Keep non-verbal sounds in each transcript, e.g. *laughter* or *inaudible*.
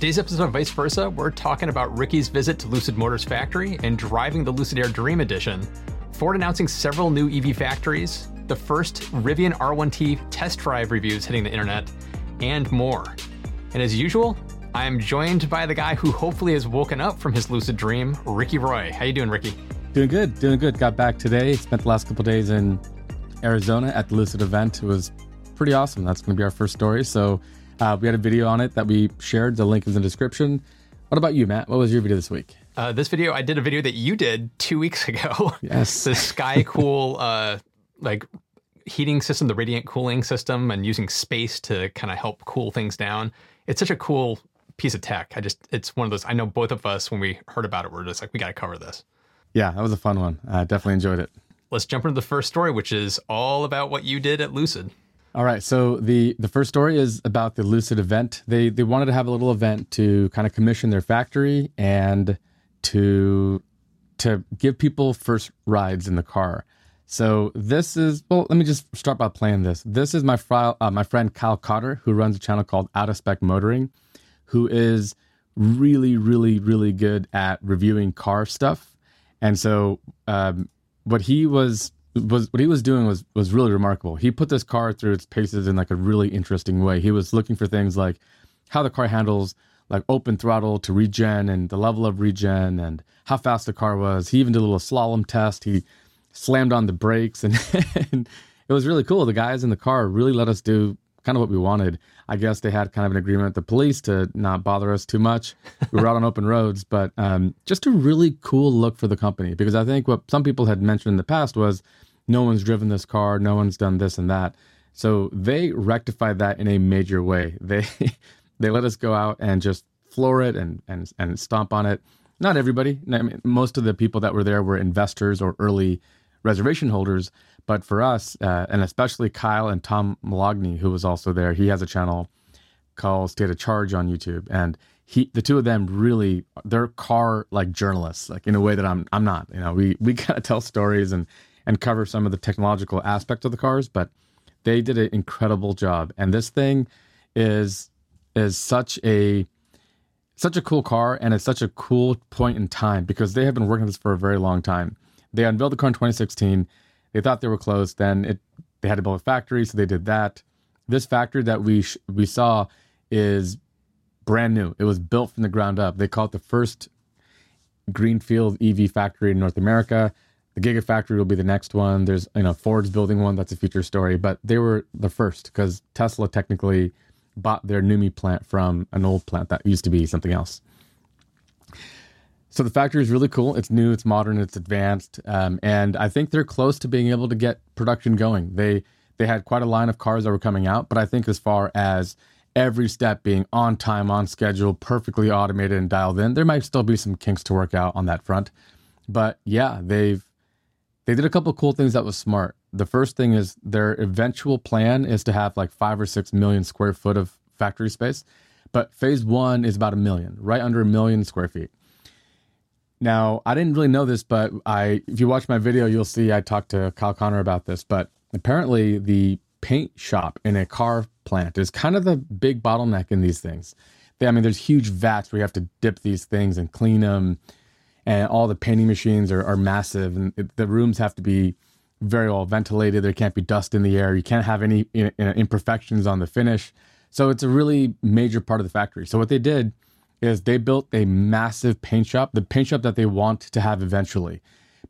today's episode of Vice Versa, we're talking about Ricky's visit to Lucid Motors factory and driving the Lucid Air Dream Edition, Ford announcing several new EV factories, the first Rivian R1T test drive reviews hitting the internet, and more. And as usual, I am joined by the guy who hopefully has woken up from his lucid dream, Ricky Roy. How you doing, Ricky? Doing good, doing good. Got back today. Spent the last couple days in Arizona at the Lucid event. It was pretty awesome. That's going to be our first story. So uh, we had a video on it that we shared. The link is in the description. What about you, Matt? What was your video this week? Uh, this video, I did a video that you did two weeks *laughs* ago. Yes. the Sky *laughs* Cool, uh, like heating system, the radiant cooling system, and using space to kind of help cool things down. It's such a cool piece of tech. I just, it's one of those. I know both of us when we heard about it, we're just like, we got to cover this. Yeah, that was a fun one. I definitely enjoyed it. Let's jump into the first story, which is all about what you did at Lucid. All right. So the the first story is about the Lucid event. They they wanted to have a little event to kind of commission their factory and to to give people first rides in the car. So this is well. Let me just start by playing this. This is my file, uh, my friend Kyle Conner, who runs a channel called Out of Spec Motoring, who is really, really, really good at reviewing car stuff. And so um, what he was was what he was doing was was really remarkable. He put this car through its paces in like a really interesting way. He was looking for things like how the car handles like open throttle to regen and the level of regen and how fast the car was. He even did a little slalom test. He slammed on the brakes and, *laughs* and it was really cool. The guys in the car really let us do kind of what we wanted. I guess they had kind of an agreement with the police to not bother us too much. We were out on *laughs* open roads, but um, just a really cool look for the company because I think what some people had mentioned in the past was no one's driven this car, no one's done this and that. So they rectified that in a major way. *laughs* They they let us go out and just floor it and and and stomp on it. Not everybody. I mean, most of the people that were there were investors or early reservation holders. But for us, uh, and especially Kyle and Tom Moloughney, who was also there, he has a channel called State of Charge on YouTube, and he, the two of them, really, they're car like journalists, like in a way that I'm, I'm not. You know, we we *laughs* kind of tell stories and and cover some of the technological aspects of the cars, but they did an incredible job. And this thing is is such a such a cool car, and it's such a cool point in time because they have been working on this for a very long time. They unveiled the car in 2016. They thought they were close. Then it they had to build a factory, so they did that. This factory that we sh- we saw is brand new. It was built from the ground up. They call it the first greenfield EV factory in North America. The Gigafactory will be the next one. There's you know Ford's building one. That's a future story, but they were the first because Tesla technically bought their NUMMI plant from an old plant that used to be something else. So the factory is really cool. It's new, it's modern, it's advanced, um, and I think they're close to being able to get production going. They they had quite a line of cars that were coming out, but I think as far as every step being on time, on schedule, perfectly automated and dialed in, there might still be some kinks to work out on that front. But yeah, they've they did a couple cool things that was smart. The first thing is their eventual plan is to have like five or six million square foot of factory space, but phase one is about a million, right under a million square feet. Now, I didn't really know this, but I if you watch my video, you'll see I talked to Kyle Conner about this. But apparently, the paint shop in a car plant is kind of the big bottleneck in these things. They, I mean, there's huge vats where you have to dip these things and clean them, and all the painting machines are, are massive, and it, the rooms have to be very well ventilated. There can't be dust in the air. You can't have any you know, imperfections on the finish. So it's a really major part of the factory. So what they did is they built a massive paint shop, the paint shop that they want to have eventually.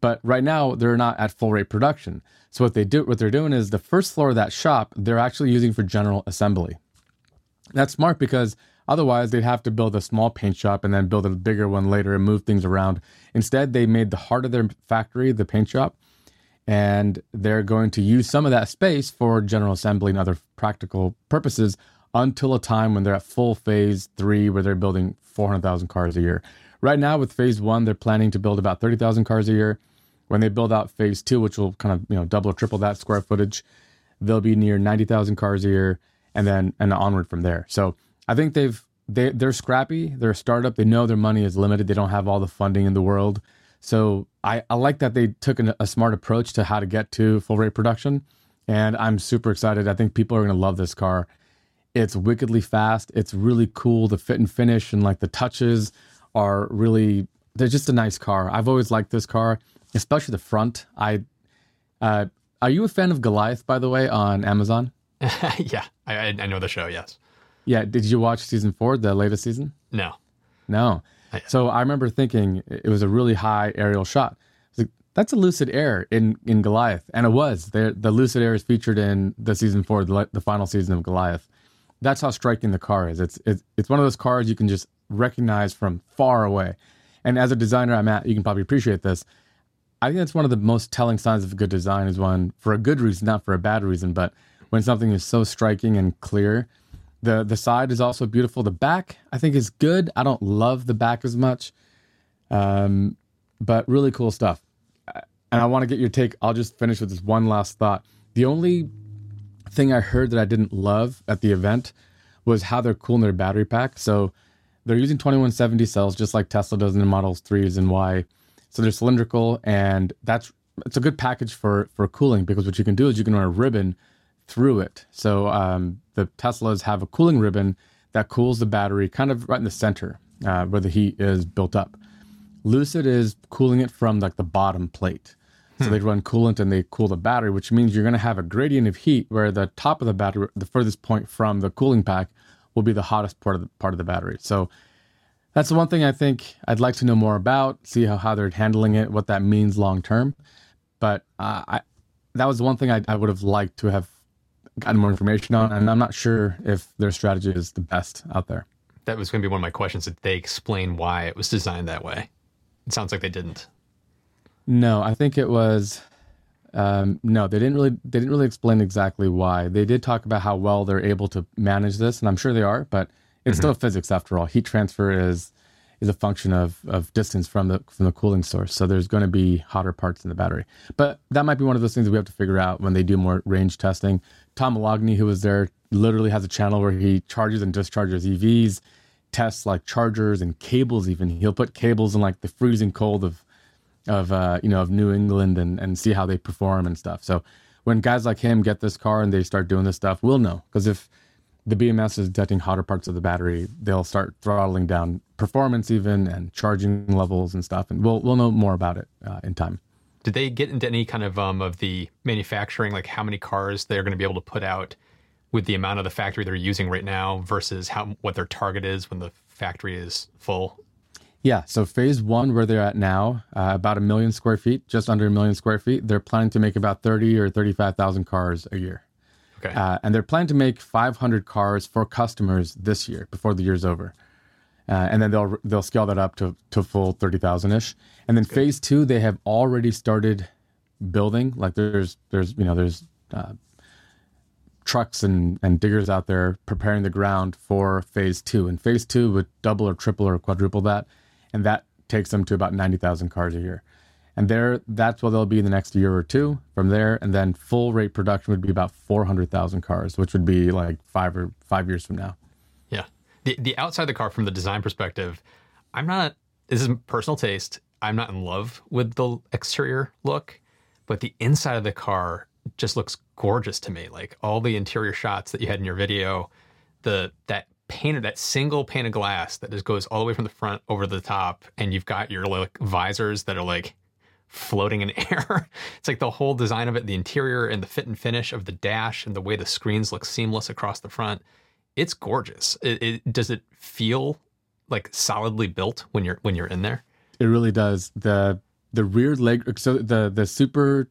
But right now they're not at full rate production. So what they do what they're doing is the first floor of that shop they're actually using for general assembly. That's smart because otherwise they'd have to build a small paint shop and then build a bigger one later and move things around. Instead, they made the heart of their factory the paint shop and they're going to use some of that space for general assembly and other practical purposes until a time when they're at full phase three, where they're building 400,000 cars a year. Right now, with phase one, they're planning to build about 30,000 cars a year. When they build out phase two, which will kind of you know double or triple that square footage, they'll be near 90,000 cars a year, and then and onward from there. So I think they've they they're scrappy. They're a startup. They know their money is limited. They don't have all the funding in the world. So I, I like that they took an, a smart approach to how to get to full rate production, and I'm super excited. I think people are going to love this car It's wickedly fast. It's really cool. The fit and finish and like the touches are really they're just a nice car. I've always liked this car, especially the front. I uh, are you a fan of Goliath by the way on Amazon? *laughs* yeah, I, I know the show. Yes. Yeah. Did you watch season four, the latest season? No. No. So I remember thinking it was a really high aerial shot. Like, That's a Lucid Air in, in Goliath, and it was. They're, the Lucid Air is featured in the season four, the, the final season of Goliath. That's how striking the car is. It's, it's it's one of those cars you can just recognize from far away. And as a designer, I'm at. You can probably appreciate this. I think that's one of the most telling signs of a good design is one for a good reason, not for a bad reason, but when something is so striking and clear. The the side is also beautiful. The back, I think, is good. I don't love the back as much, um, but really cool stuff. And I want to get your take. I'll just finish with this one last thought. The only thing I heard that I didn't love at the event was how they're cooling their battery pack. So they're using 2170 cells just like Tesla does in the Models 3s and Y. So they're cylindrical and that's it's a good package for for cooling because what you can do is you can run a ribbon through it. So um, the Teslas have a cooling ribbon that cools the battery kind of right in the center uh, where the heat is built up. Lucid is cooling it from like the bottom plate. So they run coolant and they cool the battery, which means you're going to have a gradient of heat where the top of the battery, the furthest point from the cooling pack, will be the hottest part of the part of the battery. So that's the one thing I think I'd like to know more about, see how, how they're handling it, what that means long term. But uh, I, that was the one thing I, I would have liked to have gotten more information on, and I'm not sure if their strategy is the best out there. That was going to be one of my questions. Did they explain why it was designed that way? It sounds like they didn't. No, I think it was um, no. They didn't really they didn't really explain exactly why. They did talk about how well they're able to manage this, and I'm sure they are. But it's still physics after all. Heat transfer is is a function of of distance from the from the cooling source. So there's going to be hotter parts in the battery. But that might be one of those things that we have to figure out when they do more range testing. Tom Moloughney, who was there, literally has a channel where he charges and discharges EVs, tests like chargers and cables. Even he'll put cables in like the freezing cold of of uh, you know of New England and and see how they perform and stuff. So when guys like him get this car and they start doing this stuff, we'll know because if the BMS is detecting hotter parts of the battery, they'll start throttling down performance even and charging levels and stuff, and we'll we'll know more about it uh, in time. Did they get into any kind of um of the manufacturing, like how many cars they're going to be able to put out with the amount of the factory they're using right now versus how what their target is when the factory is full? Yeah, so phase one, where they're at now, uh, about a million square feet, just under a million square feet, they're planning to make about thirty or thirty-five thousand cars a year. Okay. Uh, and they're planning to make 500 cars for customers this year before the year's over. Uh, and then they'll they'll scale that up to to full 30,000 ish. And then phase two, they have already started building. Like there's there's you know there's uh, trucks and and diggers out there preparing the ground for phase two. And phase two would double or triple or quadruple that, and that takes them to about 90,000 cars a year. And there, that's what they'll be in the next year or two from there. And then full rate production would be about 400,000 cars, which would be like five or five years from now. Yeah. The the outside of the car from the design perspective, I'm not this is personal taste. I'm not in love with the exterior look, but the inside of the car just looks gorgeous to me. Like all the interior shots that you had in your video, the that painted that single pane of glass that just goes all the way from the front over the top, and you've got your like visors that are like floating in *laughs* air. it's like the whole design of it, the interior and the fit and finish of the dash and the way the screens look seamless across the front. It's gorgeous. It, it does it feel like solidly built when you're when you're in there? It really does. The the rear leg so the the super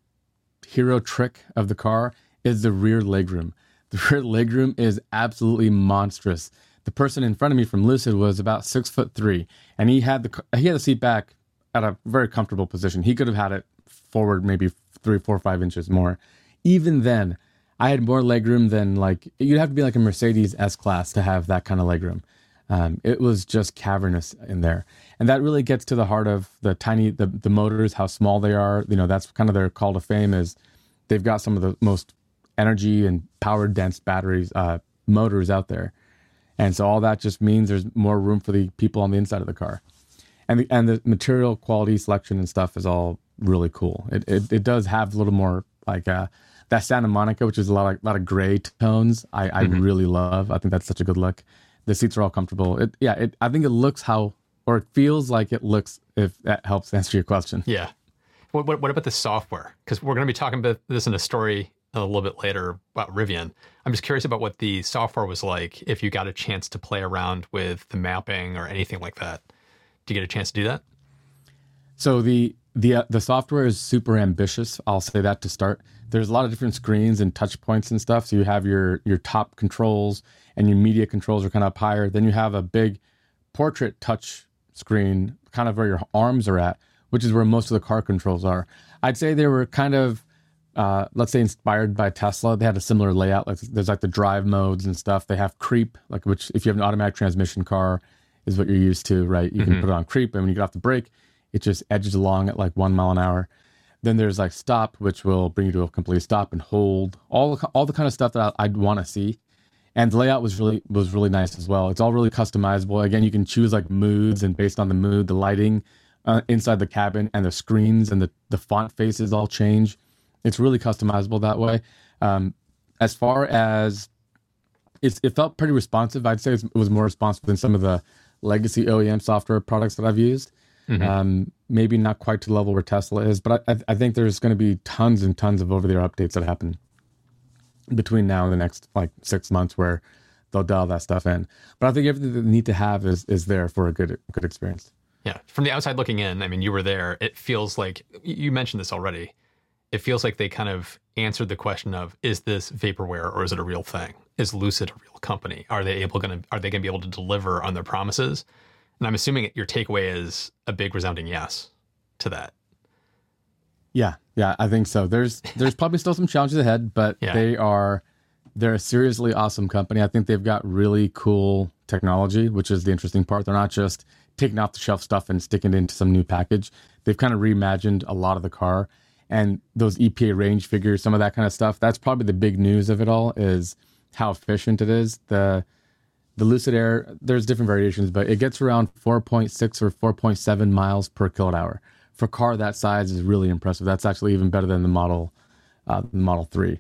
hero trick of the car is the rear legroom. The rear legroom is absolutely monstrous. The person in front of me from Lucid was about six foot three, and he had the he had the seat back at a very comfortable position. He could have had it forward maybe three, four, five inches more. Even then, I had more legroom than like you'd have to be like a Mercedes S class to have that kind of legroom. Um, it was just cavernous in there, and that really gets to the heart of the tiny the the motors, how small they are. You know, that's kind of their call to fame is they've got some of the most energy and power dense batteries uh, motors out there, and so all that just means there's more room for the people on the inside of the car and the, and the material quality selection and stuff is all really cool. It, it it does have a little more like uh that Santa Monica, which is a lot of lot of gray tones, I, I mm-hmm. really love. I think that's such a good look. The seats are all comfortable. It, yeah, it, I think it looks how, or it feels like it looks. If that helps *laughs* answer your question. Yeah. What what, what about the software? Because we're going to be talking about this in a story a little bit later about Rivian. I'm just curious about what the software was like if you got a chance to play around with the mapping or anything like that. Do you get a chance to do that? So the the uh, the software is super ambitious. I'll say that to start. There's a lot of different screens and touch points and stuff. So you have your your top controls and your media controls are kind of up higher. Then you have a big portrait touch screen, kind of where your arms are at, which is where most of the car controls are. I'd say they were kind of uh, let's say inspired by Tesla. They had a similar layout. Like there's like the drive modes and stuff. They have creep, like which if you have an automatic transmission car, is what you're used to, right? You mm-hmm. can put it on creep, and when you get off the brake, it just edges along at like one mile an hour. Then there's like stop, which will bring you to a complete stop and hold. All all the kind of stuff that I, would want to see. And the layout was really was really nice as well. It's all really customizable. Again, you can choose like moods, and based on the mood, the lighting uh, inside the cabin and the screens and the the font faces all change. It's really customizable that way. Um, as far as it's, it felt pretty responsive. I'd say it was more responsive than some of the legacy OEM software products that I've used. Mm-hmm. Um, maybe not quite to the level where Tesla is, but I, I think there's going to be tons and tons of over-the-air updates that happen between now and the next like six months where they'll dial that stuff in. But I think everything that they need to have is is there for a good good experience. Yeah, from the outside looking in, I mean, you were there. It feels like you mentioned this already. It feels like they kind of answered the question of is this vaporware or is it a real thing? Is Lucid a real company? Are they able going to are they going to be able to deliver on their promises? And I'm assuming your takeaway is a big resounding yes to that. Yeah, yeah, I think so. There's there's probably still some challenges ahead, but yeah. they are they're a seriously awesome company. I think they've got really cool technology, which is the interesting part. They're not just taking off the shelf stuff and sticking it into some new package. They've kind of reimagined a lot of the car and those EPA range figures, some of that kind of stuff. That's probably the big news of it all is how efficient it is. The the Lucid Air, there's different variations, but it gets around 4.6 or 4.7 miles per kilowatt hour. For a car that size is really impressive. That's actually even better than the Model uh, Model 3.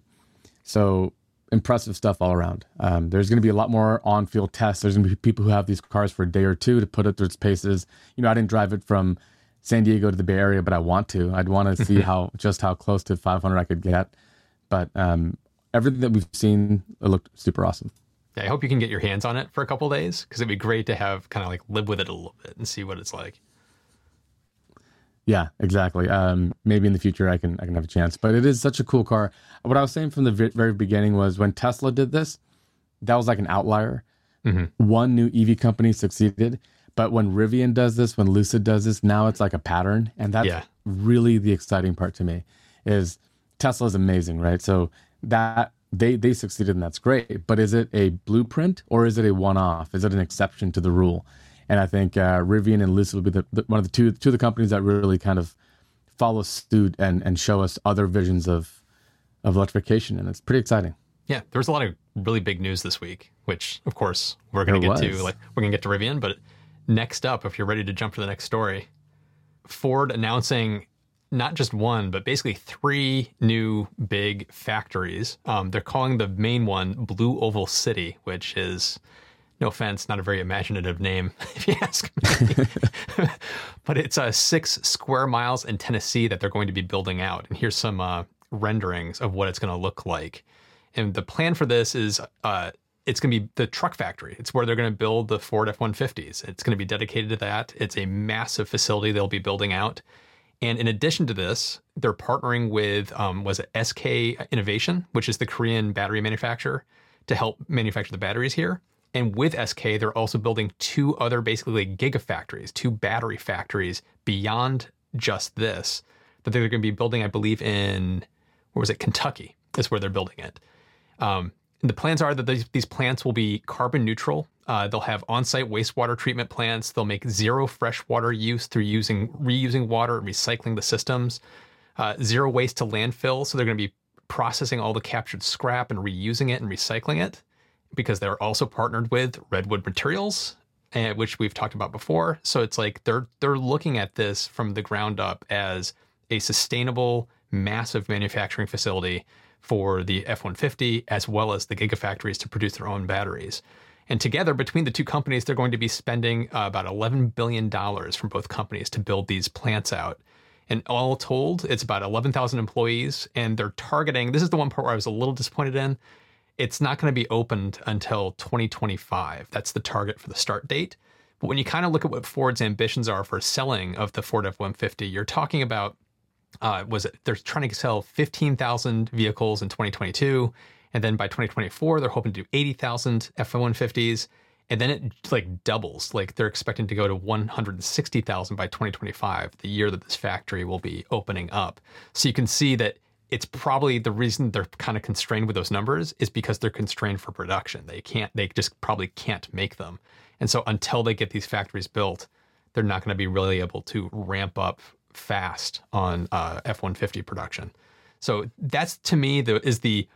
So impressive stuff all around. Um, there's going to be a lot more on-field tests. There's going to be people who have these cars for a day or two to put it through its paces. You know, I didn't drive it from San Diego to the Bay Area, but I want to. I'd want to see how just how close to 500 I could get. But um, everything that we've seen, it looked super awesome. Yeah, I hope you can get your hands on it for a couple days because it'd be great to have kind of like live with it a little bit and see what it's like. Yeah, exactly. Um, maybe in the future I can I can have a chance, but it is such a cool car. What I was saying from the very beginning was when Tesla did this, that was like an outlier. Mm-hmm. One new EV company succeeded, but when Rivian does this, when Lucid does this, now it's like a pattern, and that's yeah. really the exciting part to me. Is Tesla is amazing, right? So that they they succeeded and that's great but is it a blueprint or is it a one-off is it an exception to the rule and i think uh, rivian and lucid will be the, the, one of the two two of the companies that really kind of follow suit and and show us other visions of of electrification and it's pretty exciting yeah there was a lot of really big news this week which of course we're going to get was. to like we're going to get to rivian but next up if you're ready to jump to the next story ford announcing not just one, but basically three new big factories. Um, they're calling the main one Blue Oval City, which is, no offense, not a very imaginative name, *laughs* if you ask me. *laughs* but it's uh, six square miles in Tennessee that they're going to be building out. And here's some uh, renderings of what it's going to look like. And the plan for this is uh, it's going to be the truck factory. It's where they're going to build the Ford F 150s. It's going to be dedicated to that. It's a massive facility they'll be building out. And in addition to this, they're partnering with um, was it SK Innovation, which is the Korean battery manufacturer, to help manufacture the batteries here. And with SK, they're also building two other basically gigafactories, two battery factories beyond just this that they're going to be building. I believe in where was it Kentucky is where they're building it. Um, the plans are that these, these plants will be carbon neutral. Uh, they'll have on-site wastewater treatment plants. They'll make zero freshwater use through using reusing water and recycling the systems. Uh, zero waste to landfill. So they're going to be processing all the captured scrap and reusing it and recycling it because they're also partnered with Redwood Materials, uh, which we've talked about before. So it's like they're they're looking at this from the ground up as a sustainable, massive manufacturing facility for the F 150 as well as the Gigafactories to produce their own batteries. And together, between the two companies, they're going to be spending uh, about $11 billion from both companies to build these plants out. And all told, it's about 11,000 employees. And they're targeting this is the one part where I was a little disappointed in. It's not going to be opened until 2025. That's the target for the start date. But when you kind of look at what Ford's ambitions are for selling of the Ford F 150, you're talking about uh, was it they're trying to sell 15,000 vehicles in 2022 and then by 2024, they're hoping to do 80,000 F 150s. And then it like doubles. Like they're expecting to go to 160,000 by 2025, the year that this factory will be opening up. So you can see that it's probably the reason they're kind of constrained with those numbers is because they're constrained for production. They can't, they just probably can't make them. And so until they get these factories built, they're not going to be really able to ramp up fast on uh, F 150 production. So that's to me the is the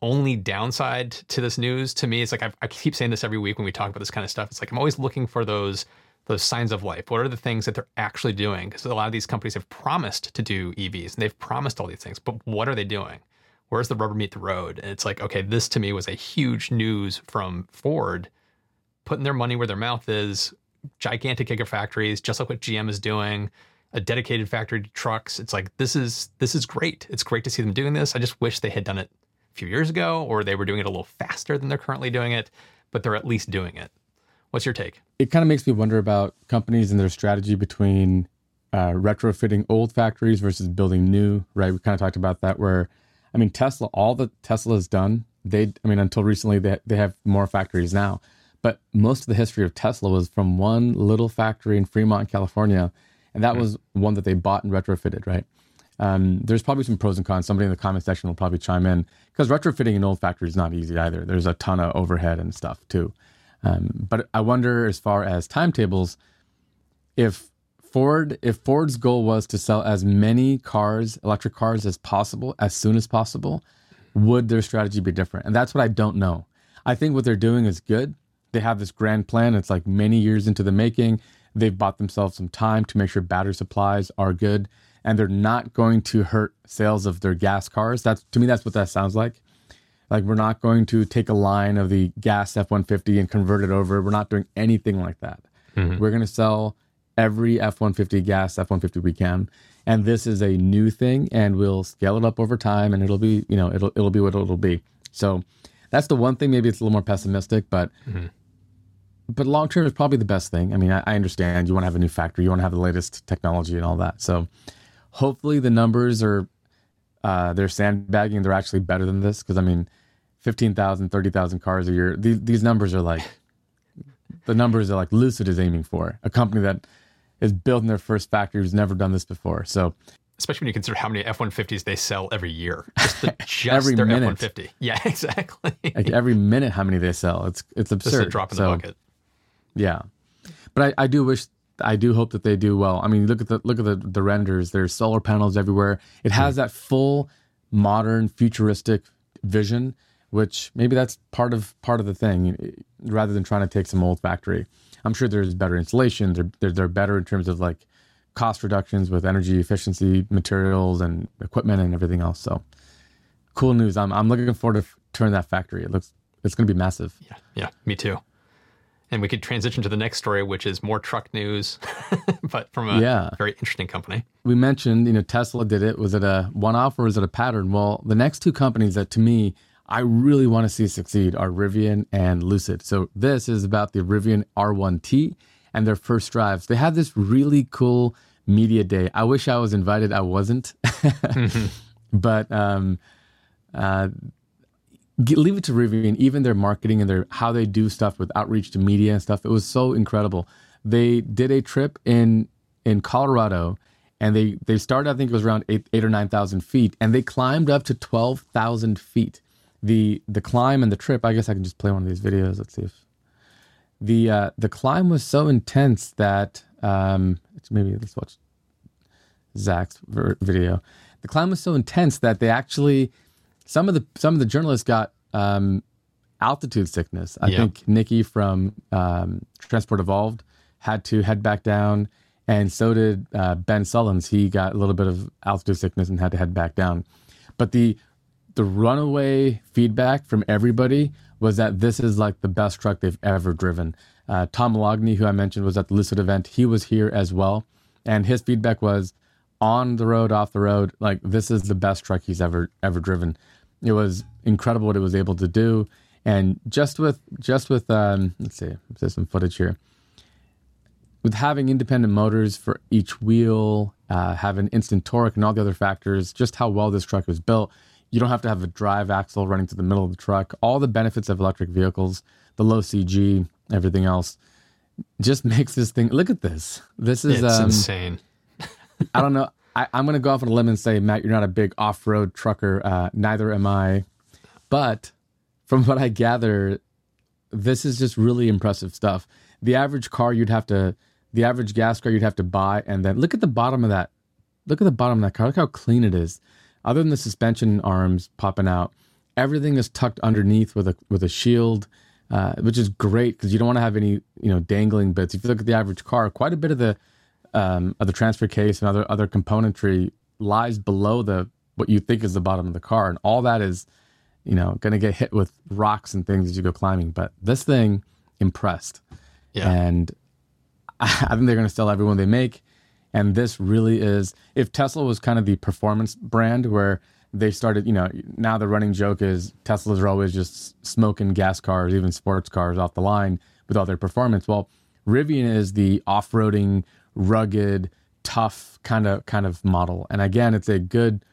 only downside to this news to me is like I've, i keep saying this every week when we talk about this kind of stuff. It's like I'm always looking for those those signs of life. What are the things that they're actually doing? Because a lot of these companies have promised to do EVs and they've promised all these things, but what are they doing? Where's the rubber meet the road? And it's like, okay, this to me was a huge news from Ford putting their money where their mouth is, gigantic gigafactories, just like what GM is doing, a dedicated factory to trucks. It's like this is this is great. It's great to see them doing this. I just wish they had done it a few years ago, or they were doing it a little faster than they're currently doing it, but they're at least doing it. What's your take? It kind of makes me wonder about companies and their strategy between uh, retrofitting old factories versus building new, right? We kind of talked about that where, I mean, Tesla, all that Tesla has done, they, I mean, until recently, they, they have more factories now. But most of the history of Tesla was from one little factory in Fremont, California. And that mm-hmm. was one that they bought and retrofitted, right? Um, there's probably some pros and cons. Somebody in the comment section will probably chime in because retrofitting an old factory is not easy either. There's a ton of overhead and stuff too. Um, but I wonder, as far as timetables, if Ford, if Ford's goal was to sell as many cars, electric cars, as possible as soon as possible, would their strategy be different? And that's what I don't know. I think what they're doing is good. They have this grand plan. It's like many years into the making. They've bought themselves some time to make sure battery supplies are good and they're not going to hurt sales of their gas cars. That's to me, that's what that sounds like. Like we're not going to take a line of the gas F one fifty and convert it over. We're not doing anything like that. Mm-hmm. We're going to sell every F one fifty gas F one fifty we can, and this is a new thing, and we'll scale it up over time, and it'll be you know it'll it'll be what it'll be. So that's the one thing. Maybe it's a little more pessimistic, but. Mm-hmm but long term is probably the best thing. I mean, I, I, understand you want to have a new factory, you want to have the latest technology and all that. So hopefully the numbers are uh, they're sandbagging. They're actually better than this because I mean, 15,000, 30,000 cars a year. These, these numbers are like *laughs* the numbers are like Lucid is aiming for a company that is building their first factory who's never done this before. So especially when you consider how many F-150s they sell every year. *laughs* Just, the, just every their minute. F-150. Yeah, *laughs* exactly. like every minute, how many they sell. It's it's absurd. Just a drop in so, the bucket. Yeah, but I, I do wish I do hope that they do well. I mean, look at the look at the, the renders. There's solar panels everywhere. It hmm. has that full modern futuristic vision, which maybe that's part of part of the thing. Eh, rather than trying to take some old factory, I'm sure there's better insulation. They're they're, they're better in terms of like cost reductions with energy efficiency, materials, and equipment and everything else. So cool news. I'm I'm looking forward to turn that factory. It looks it's going to be massive. Yeah, yeah, me too and we could transition to the next story, which is more truck news, *laughs* but from a yeah. very interesting company. We mentioned, you know, Tesla did it. Was it a one-off or was it a pattern? Well, the next two companies that to me I really want to see succeed are Rivian and Lucid. So this is about the Rivian R1T and their first drives. They had this really cool media day. I wish I was invited. I wasn't, *laughs* mm-hmm. but um, uh, leave it to Rivian, even their marketing and their how they do stuff with outreach to media and stuff. It was so incredible. They did a trip in in Colorado, and they they started. I think it was around eight eight or nine thousand feet, and they climbed up to twelve thousand feet. The the climb and the trip. I guess I can just play one of these videos. Let's see if the uh, the climb was so intense that um, maybe let's watch Zach's video. The climb was so intense that they actually some of the some of the journalists got um, altitude sickness. I yeah. think Nikki from um, Transport Evolved had to head back down, and so did uh, Ben Sullins. He got a little bit of altitude sickness and had to head back down. But the the runaway feedback from everybody was that this is like the best truck they've ever driven. Uh, Tom Moloughney, who I mentioned was at the Lucid event, he was here as well, and his feedback was on the road, off the road, like this is the best truck he's ever ever driven. It was incredible what it was able to do, and just with just with um, let's see, there's some footage here. With having independent motors for each wheel, uh, having instant torque and all the other factors, just how well this truck was built, you don't have to have a drive axle running to the middle of the truck. All the benefits of electric vehicles, the low CG, everything else, just *laughs* makes this thing. Look at this. This is um, insane. I don't know. I, I'm going to go off on a limb and say, Matt, you're not a big off road trucker. Uh, neither am I. But from what I gather, this is just really impressive stuff. The average car you'd have to, the average gas car you'd have to buy, and then look at the bottom of that. Look at the bottom of that car. Look how clean it is. Other than the suspension arms popping out, everything is tucked underneath with a with a shield, uh, which is great because you don't want to have any you know dangling bits. If you look at the average car, quite a bit of the um, of the transfer case and other other componentry lies below the what you think is the bottom of the car, and all that is, you know, going to get hit with rocks and things as you go climbing. But this thing impressed, Yeah. and *laughs* I think they're going to sell everyone they make. And this really is, if Tesla was kind of the performance brand where they started, you know, now the running joke is Teslas are always just smoking gas cars, even sports cars off the line with all their performance. Well, Rivian is the off-roading, rugged, tough kind of kind of model. And again, it's a good,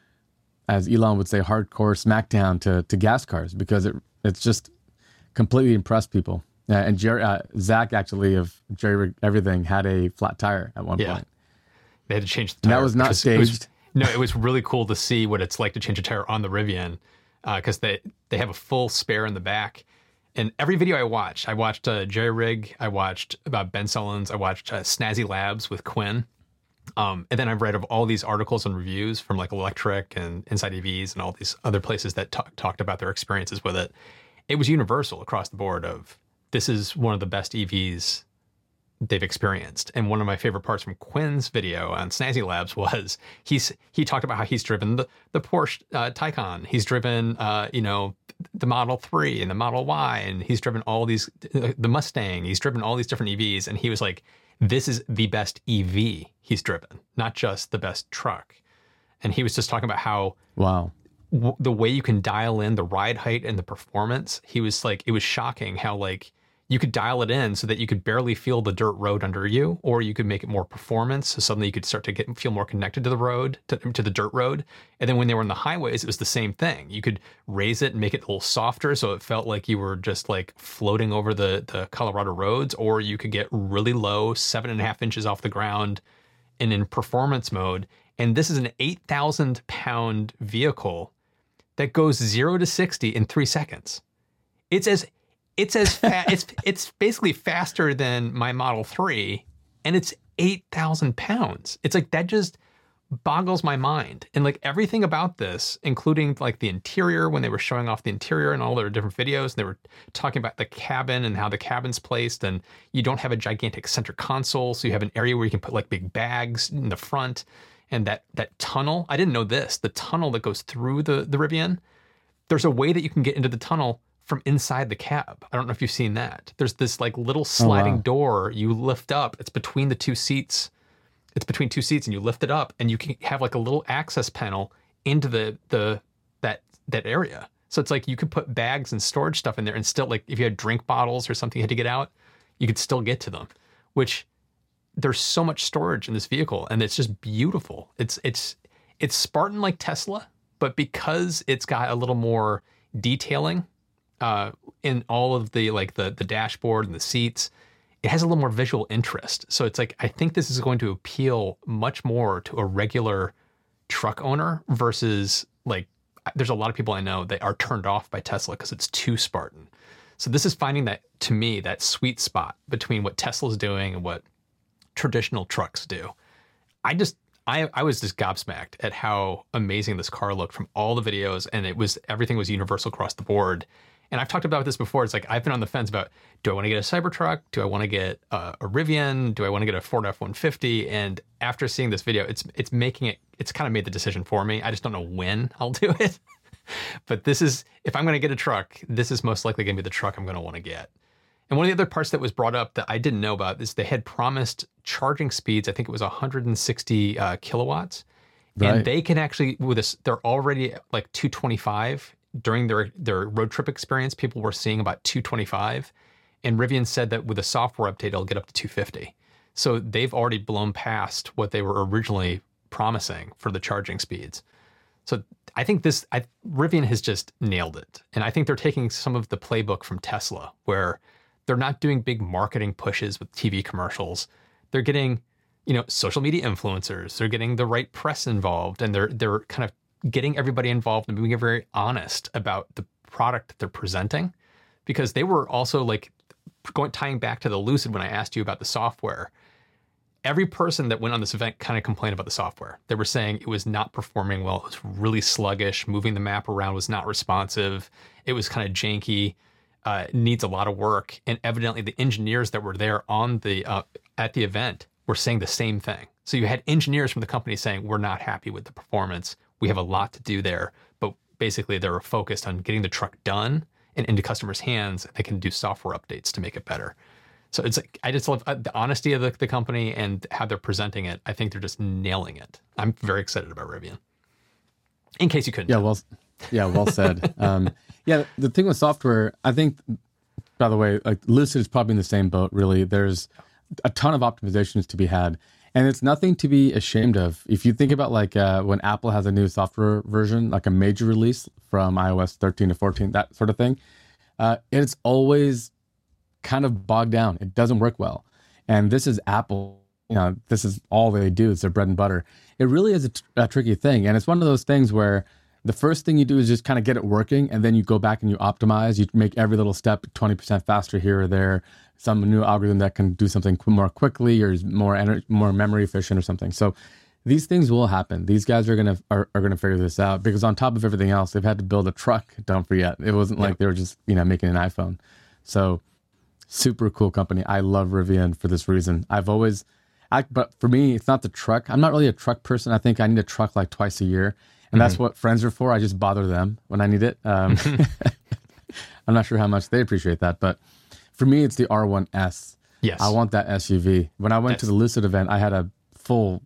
as Elon would say, hardcore smackdown to to gas cars because it it's just completely impressed people. Uh, and Jerry, uh, Zach actually of Jerry Rig Everything had a flat tire at one Yeah. point. They had to change the And that tire. was not which it was- staged. *laughs* no, it was really cool to see what it's like to change a tire on the Rivian because they they have a full spare in the back. And every video I watched, I watched uh, Jerry Rig, I watched about Ben Sullins, I watched uh, Snazzy Labs with Quinn, um, and then I've read of all these articles and reviews from like Electrek and Inside EVs and all these other places that talk, talked about their experiences with it. It was universal across the board of this is one of the best EVs they've experienced. And one of my favorite parts from Quinn's video on Snazzy Labs was he's he talked about how he's driven the the Porsche uh, Taycan, he's driven uh, you know the Model Three and the Model Y, and he's driven all these the Mustang. He's driven all these different EVs, and he was like, "This is the best EV he's driven, not just the best truck." And he was just talking about how Wow. w- the way you can dial in the ride height and the performance, he was like, it was shocking how like you could dial it in so that you could barely feel the dirt road under you, or you could make it more performance. So suddenly you could start to get feel more connected to the road, to, to the dirt road. And then when they were on the highways, it was the same thing. You could raise it and make it a little softer, so it felt like you were just like floating over the the Colorado roads, or you could get really low, seven and a half inches off the ground, and in performance mode. And this is an eight thousand pound vehicle that goes zero to sixty in three seconds. It's as it's as fa- it's it's basically faster than my Model Three, and it's eight thousand pounds. It's like that just boggles my mind. And like everything about this, including like the interior, when they were showing off the interior and all their different videos, they were talking about the cabin and how the cabin's placed, and you don't have a gigantic center console, so you have an area where you can put like big bags in the front, and that that tunnel. I didn't know this. The tunnel that goes through the the Rivian there's a way that you can get into the tunnel from inside the cab. I don't know if you've seen that. There's this like little oh, sliding wow. door you lift up. It's between the two seats. It's between two seats and you lift it up and you can have like a little access panel into the the that that area. So it's like you could put bags and storage stuff in there and still like if you had drink bottles or something you had to get out, you could still get to them. Which there's so much storage in this vehicle and it's just beautiful. It's it's it's Spartan like Tesla, but because it's got a little more detailing uh, in all of the like the the dashboard and the seats, it has a little more visual interest. So it's like I think this is going to appeal much more to a regular truck owner versus like there's a lot of people I know that are turned off by Tesla because it's too Spartan. So this is finding that to me that sweet spot between what Tesla's doing and what traditional trucks do. I just I I was just gobsmacked at how amazing this car looked from all the videos and it was everything was universal across the board. And I've talked about this before. It's like I've been on the fence about do I want to get a Cybertruck? Do I want to get a, a Rivian? Do I want to get a Ford F150? And after seeing this video, it's it's making it it's kind of made the decision for me. I just don't know when *laughs* I'll do it. but this is if I'm going to get a truck, this is most likely going to be the truck I'm going to want to get. And one of the other parts that was brought up that I didn't know about is they had promised charging speeds. I think it was 160 uh, kilowatts, right. and they can actually with this. They're already like 225 during their their road trip experience. People were seeing about 225, and Rivian said that with a software update, it'll get up to 250. So they've already blown past what they were originally promising for the charging speeds. So I think this I, Rivian has just nailed it, and I think they're taking some of the playbook from Tesla, where they're not doing big marketing pushes with TV commercials. They're getting, you know, social media influencers. They're getting the right press involved, and they're they're kind of getting everybody involved and being very honest about the product that they're presenting, because they were also like going tying back to the Lucid when I asked you about the software. Every person that went on this event kind of complained about the software. They were saying it was not performing well. It was really sluggish. Moving the map around was not responsive. It was kind of janky uh, needs a lot of work. And evidently, the engineers that were there on the uh, at the event were saying the same thing. So you had engineers from the company saying, "We're not happy with the performance. We have a lot to do there." But basically, they're focused on getting the truck done and into customers' hands. They can do software updates to make it better. So it's like I just love uh, the honesty of the, the company and how they're presenting it. I think they're just nailing it. I'm very excited about Rivian. In case you couldn't. Yeah, well, yeah, well said. *laughs* um, yeah, the thing with software, I think, by the way, like Lucid is probably in the same boat. Really, there's a ton of optimizations to be had, and it's nothing to be ashamed of. If you think about like uh, when Apple has a new software version, like a major release from iOS 13 to 14, that sort of thing, uh, it's always kind of bogged down. It doesn't work well, and this is Apple. You know, this is all they do. It's their bread and butter. It really is a tricky thing, and it's one of those things where the first thing you do is just kind of get it working and then you go back and you optimize you make every little step 20% faster here or there some new algorithm that can do something more quickly or is more energy, more memory efficient or something. So these things will happen. These guys are gonna are, are gonna figure this out because on top of everything else they've had to build a truck don't forget. It wasn't like they were just you know making an iphone. So super cool company. I love rivian for this reason. I've always I, but for me it's not the truck. I'm not really a truck person. I think i need a truck like twice a year. And that's mm-hmm. what friends are for. I just bother them when I need it. Um, *laughs* *laughs* I'm not sure how much they appreciate that, but for me, it's the R1S. Yes, I want that SUV. When I went that's... to the Lucid event, I had a full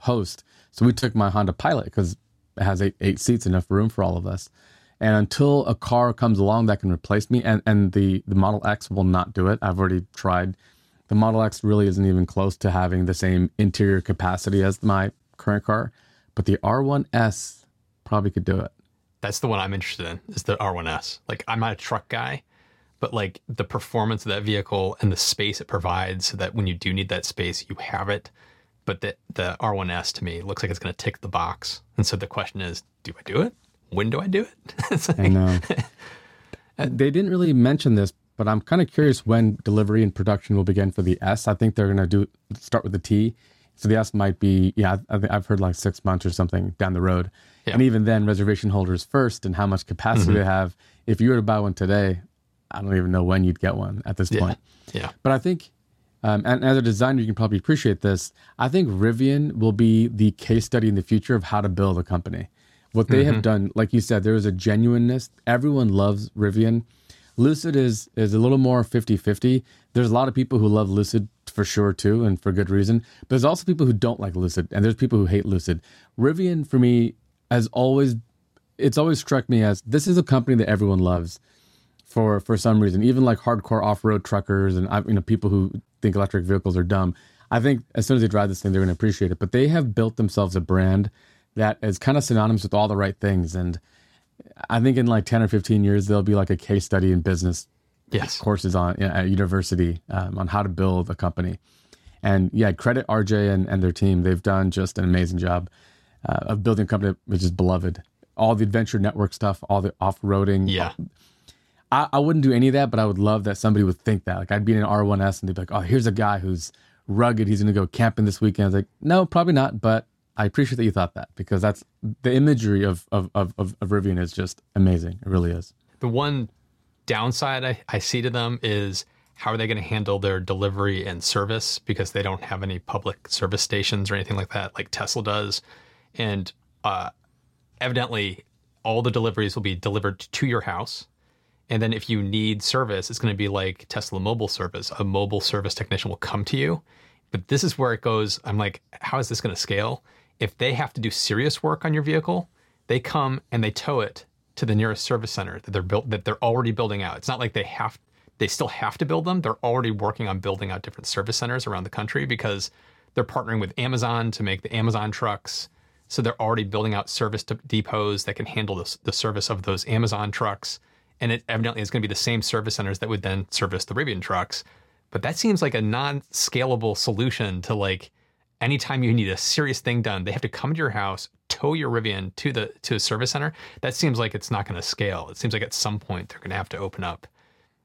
host, so we took my Honda Pilot because it has eight, eight seats, enough room for all of us. And until a car comes along that can replace me, and, and the, the Model X will not do it. I've already tried. The Model X really isn't even close to having the same interior capacity as my current car. But the R1S probably could do it. That's the one I'm interested in. Is the R1S. Like I'm not a truck guy, but like the performance of that vehicle and the space it provides, so that when you do need that space, you have it. But the the R1S to me looks like it's going to tick the box. And so the question is, do I do it? When do I do it? *laughs* like, I know. *laughs* they didn't really mention this, but I'm kind of curious when delivery and production will begin for the S. I think they're going to do start with the T. So the S might be, yeah, I I've heard like six months or something down the road. Yeah. And even then, reservation holders first and how much capacity mm-hmm. they have. If you were to buy one today, I don't even know when you'd get one at this yeah. point. Yeah. But I think, um, and as a designer, you can probably appreciate this. I think Rivian will be the case study in the future of how to build a company. What they mm-hmm. have done, like you said, there is a genuineness. Everyone loves Rivian. Lucid is is a little more 50-50. There's a lot of people who love Lucid for sure too, and for good reason. But there's also people who don't like Lucid, and there's people who hate Lucid. Rivian, for me, has always it's always struck me as this is a company that everyone loves for for some reason. Even like hardcore off road truckers and you know people who think electric vehicles are dumb. I think as soon as they drive this thing, they're going to appreciate it. But they have built themselves a brand that is kind of synonymous with all the right things. And I think in like ten or fifteen years, there'll be like a case study in business yes. courses on you know, at university um, on how to build a company. And yeah, credit RJ and, and their team. They've done just an amazing job uh, of building a company which is beloved. All the adventure network stuff, all the off roading. Yeah. I, I wouldn't do any of that, but I would love that somebody would think that. Like I'd be in an R1S and they'd be like, oh, here's a guy who's rugged. He's going to go camping this weekend. I was like, no, probably not. But I appreciate that you thought that because that's the imagery of, of, of, of, of Rivian is just amazing. It really is. The one downside I, I see to them is how are they going to handle their delivery and service because they don't have any public service stations or anything like that like Tesla does. And uh, evidently, all the deliveries will be delivered to your house. And then if you need service, it's going to be like Tesla mobile service. A mobile service technician will come to you. But this is where it goes. I'm like, how is this going to scale? If they have to do serious work on your vehicle, they come and they tow it to the nearest service center that they're built that they're already building out. It's not like they have they still have to build them. They're already working on building out different service centers around the country because they're partnering with Amazon to make the Amazon trucks. So they're already building out service depots that can handle the, the service of those Amazon trucks. And it evidently is going to be the same service centers that would then service the Rivian trucks. But that seems like a non-scalable solution to like anytime you need a serious thing done, they have to come to your house, tow your Rivian to the to a service center. That seems like it's not going to scale. It seems like at some point they're going to have to open up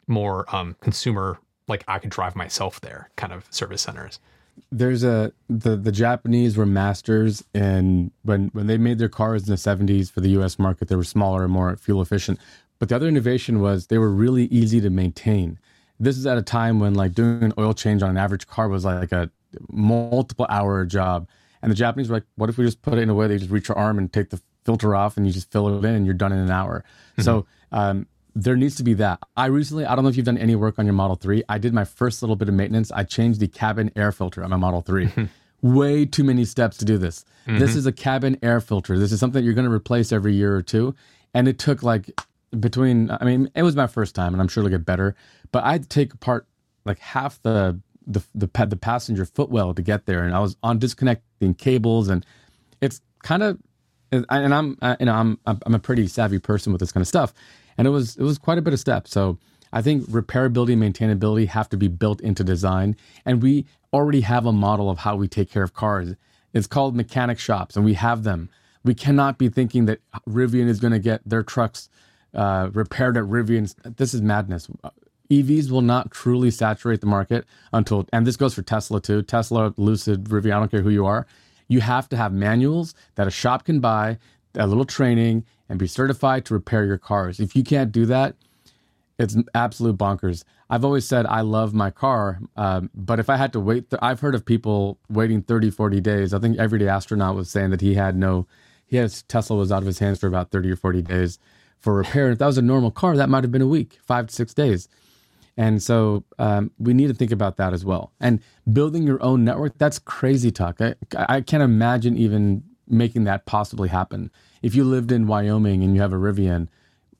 more um, consumer, like I could drive myself there kind of service centers there's a the the Japanese were masters in when when they made their cars in the 70s for the US market they were smaller and more fuel efficient but the other innovation was they were really easy to maintain this is at a time when like doing an oil change on an average car was like a multiple hour job and the Japanese were like what if we just put it in a way they just reach your arm and take the filter off and you just fill it in and you're done in an hour mm-hmm. so um, there needs to be that. I recently, I don't know if you've done any work on your Model 3. I did my first little bit of maintenance. I changed the cabin air filter on my Model 3. *laughs* Way too many steps to do this. Mm-hmm. This is a cabin air filter. This is something you're going to replace every year or two. And it took like between, I mean, it was my first time and I'm sure it'll get better, but I had to take apart like half the, the, the, the passenger footwell to get there. And I was on disconnecting cables and it's kind of, and I'm, you know, I'm, I'm a pretty savvy person with this kind of stuff and it was it was quite a bit of steps. So I think repairability and maintainability have to be built into design, and we already have a model of how we take care of cars. It's called mechanic shops, and we have them. We cannot be thinking that Rivian is going to get their trucks uh, repaired at Rivian. This is madness. EVs will not truly saturate the market until, and this goes for Tesla too. Tesla, Lucid, Rivian, I don't care who you are. You have to have manuals that a shop can buy, a little training, and be certified to repair your cars. If you can't do that, it's absolute bonkers. I've always said I love my car, um, but if I had to wait, th- I've heard of people waiting 30, 40 days. I think Everyday Astronaut was saying that he had no, he has Tesla was out of his hands for about 30 or 40 days for repair. If that was a normal car, that might have been a week, five to six days. And so um, we need to think about that as well. And building your own network, that's crazy talk. I, I can't imagine even making that possibly happen if you lived in Wyoming and you have a Rivian,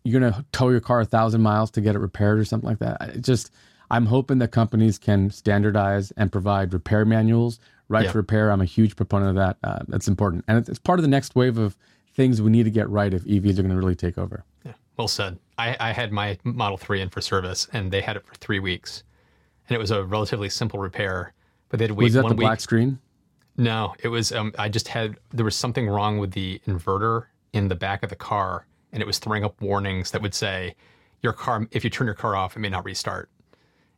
you're gonna tow your car a thousand miles to get it repaired or something like that. It just I'm hoping that companies can standardize and provide repair manuals, right yeah. to repair. I'm a huge proponent of that. Uh, that's important, and it's part of the next wave of things we need to get right if EVs are going to really take over. Yeah, well said. I, I had my Model Three in for service, and they had it for three weeks, and it was a relatively simple repair. But they'd wait was that one the week. black screen? No, it was. Um, I just had there was something wrong with the inverter in the back of the car, and it was throwing up warnings that would say, "Your car, if you turn your car off, it may not restart."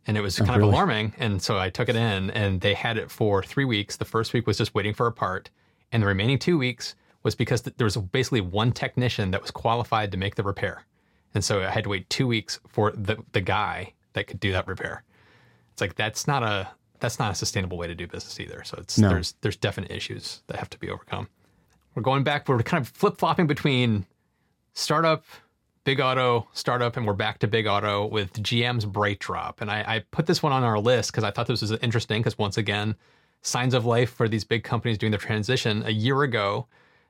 And it was oh, kind really? of alarming. And so I took it in, and they had it for three weeks. The first week was just waiting for a part, and the remaining two weeks was because there was basically one technician that was qualified to make the repair. And so I had to wait two weeks for the the guy that could do that repair. It's like that's not a that's not a sustainable way to do business either. So it's no. there's there's definite issues that have to be overcome. We're going back. We're kind of flip flopping between startup, big auto, startup, and we're back to big auto with GM's brake BrightDrop. And I, I put this one on our list because I thought this was interesting. Because once again, signs of life for these big companies doing the transition. A year ago,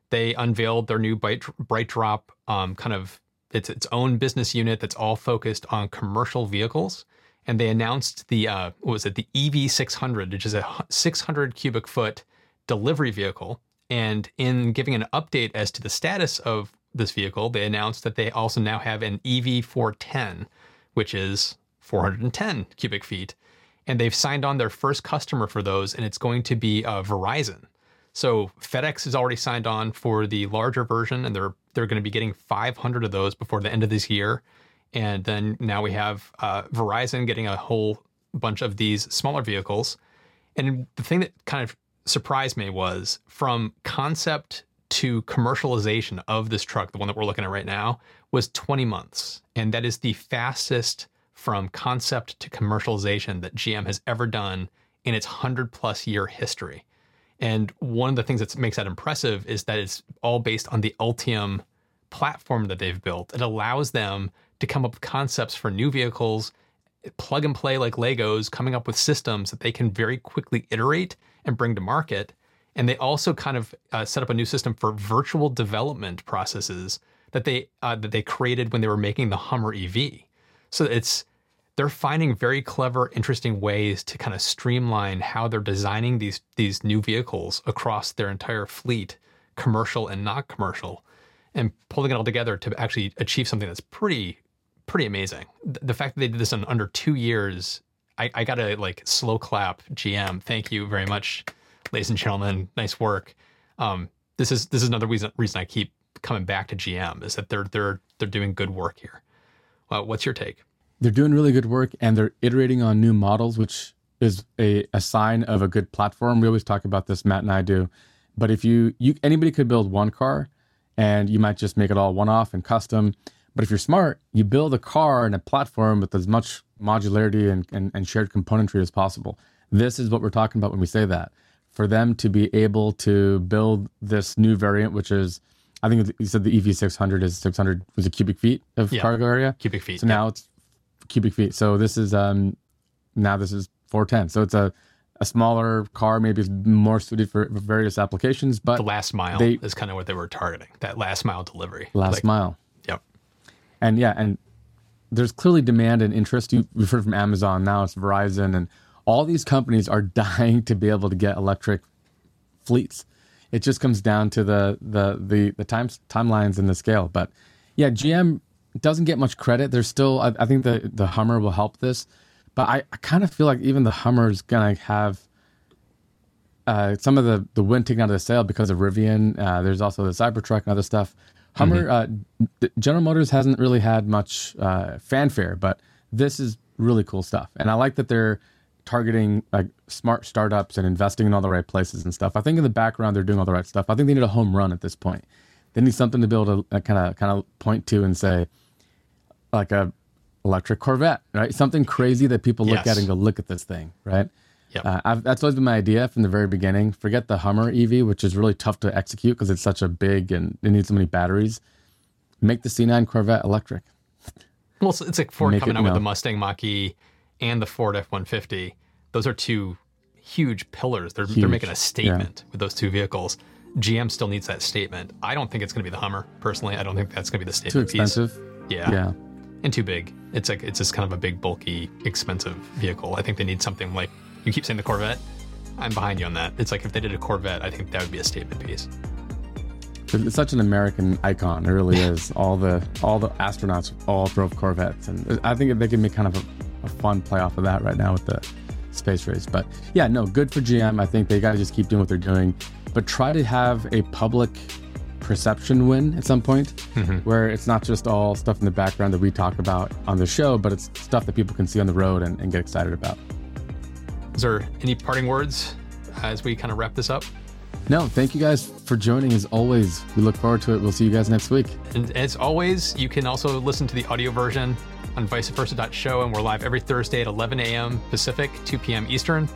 they unveiled their new Bright, BrightDrop um, kind of it's its own business unit that's all focused on commercial vehicles and they announced the uh, what was it the EV600, which is a 600 cubic foot delivery vehicle. And in giving an update as to the status of this vehicle, they announced that they also now have an EV410, which is 410 cubic feet. And they've signed on their first customer for those, and it's going to be uh, Verizon. So FedEx has already signed on for the larger version, and they're they're going to be getting 500 of those before the end of this year. And then now we have uh, Verizon getting a whole bunch of these smaller vehicles. And the thing that kind of surprised me was from concept to commercialization of this truck, the one that we're looking at right now, was 20 months. And that is the fastest from concept to commercialization that GM has ever done in its 100 plus year history. And one of the things that makes that impressive is that it's all based on the Ultium platform that they've built. It allows them to come up with concepts for new vehicles, plug and play like Legos, coming up with systems that they can very quickly iterate and bring to market. And they also kind of uh, set up a new system for virtual development processes that they uh, that they created when they were making the Hummer EV. So it's they're finding very clever, interesting ways to kind of streamline how they're designing these these new vehicles across their entire fleet, commercial and not commercial, and pulling it all together to actually achieve something that's pretty pretty amazing. The fact that they did this in under two years, I, I gotta like slow clap GM. Thank you very much, ladies and gentlemen. Nice work. Um, this is this is another reason reason I keep coming back to GM is that they're they're they're doing good work here. Well, what's your take? They're doing really good work and they're iterating on new models, which is a, a sign of a good platform. We always talk about this, Matt and I do. But if you you anybody could build one car and you might just make it all one off and custom. But if you're smart, you build a car and a platform with as much modularity and, and, and shared componentry as possible. This is what we're talking about when we say that. For them to be able to build this new variant, which is I think you said the EV600 is 600 was a cubic feet of yeah. cargo area. Cubic feet. So now it's cubic feet. So this is um now this is 410. So it's a a smaller car, maybe it's more suited for various applications. But the last mile they, is kind of what they were targeting. That last mile delivery. Last like, mile. Yep. And yeah, and there's clearly demand and interest. You, we've heard from Amazon now. It's Verizon, and all these companies are *laughs* dying to be able to get electric fleets. It just comes down to the the the the time timelines and the scale. But yeah, GM doesn't get much credit. There's still, I, I think the the Hummer will help this, but I, I kind of feel like even the Hummer is gonna have uh, some of the the wind taken out of the sail because of Rivian. Uh, there's also the Cybertruck and other stuff. Hummer, mm-hmm. uh, General Motors hasn't really had much uh, fanfare, but this is really cool stuff, and I like that they're targeting like smart startups and investing in all the right places and stuff. I think in the background they're doing all the right stuff. I think they need a home run at this point. They need something to be able to kind of kind of point to and say, like a electric Corvette, right? Something crazy that people look yes. at and go, look at this thing, right? Yep. Uh, that's always been my idea from the very beginning. Forget the Hummer EV, which is really tough to execute because it's such a big and it needs so many batteries. Make the C9 Corvette electric. Well, it's like Ford Make coming out with the Mustang Mach-E and the Ford F-150. Those are two huge pillars. They're, huge. they're making a statement yeah. with those two vehicles. GM still needs that statement. I don't think it's going to be the Hummer, personally. I don't think that's going to be the statement Too expensive. Piece. Yeah. Yeah. And too big. It's like it's just kind of a big, bulky, expensive vehicle. I think they need something like you keep saying the Corvette. I'm behind you on that. It's like if they did a Corvette, I think that would be a statement piece. It's such an American icon. It really is. all the all the astronauts all drove Corvettes, and I think they can make kind of a, a fun play off of that right now with the space race. But yeah, no, good for GM. I think they got to just keep doing what they're doing, but try to have a public perception win at some point mm-hmm. where it's not just all stuff in the background that we talk about on the show, but it's stuff that people can see on the road and, and get excited about. Is there any parting words as we kind of wrap this up? No, thank you guys for joining as always. We look forward to it. We'll see you guys next week. And as always, you can also listen to the audio version on viceversa.show, and we're live every Thursday at 11 a.m. Pacific, 2 p.m. Eastern.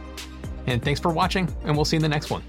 And thanks for watching, and we'll see you in the next one.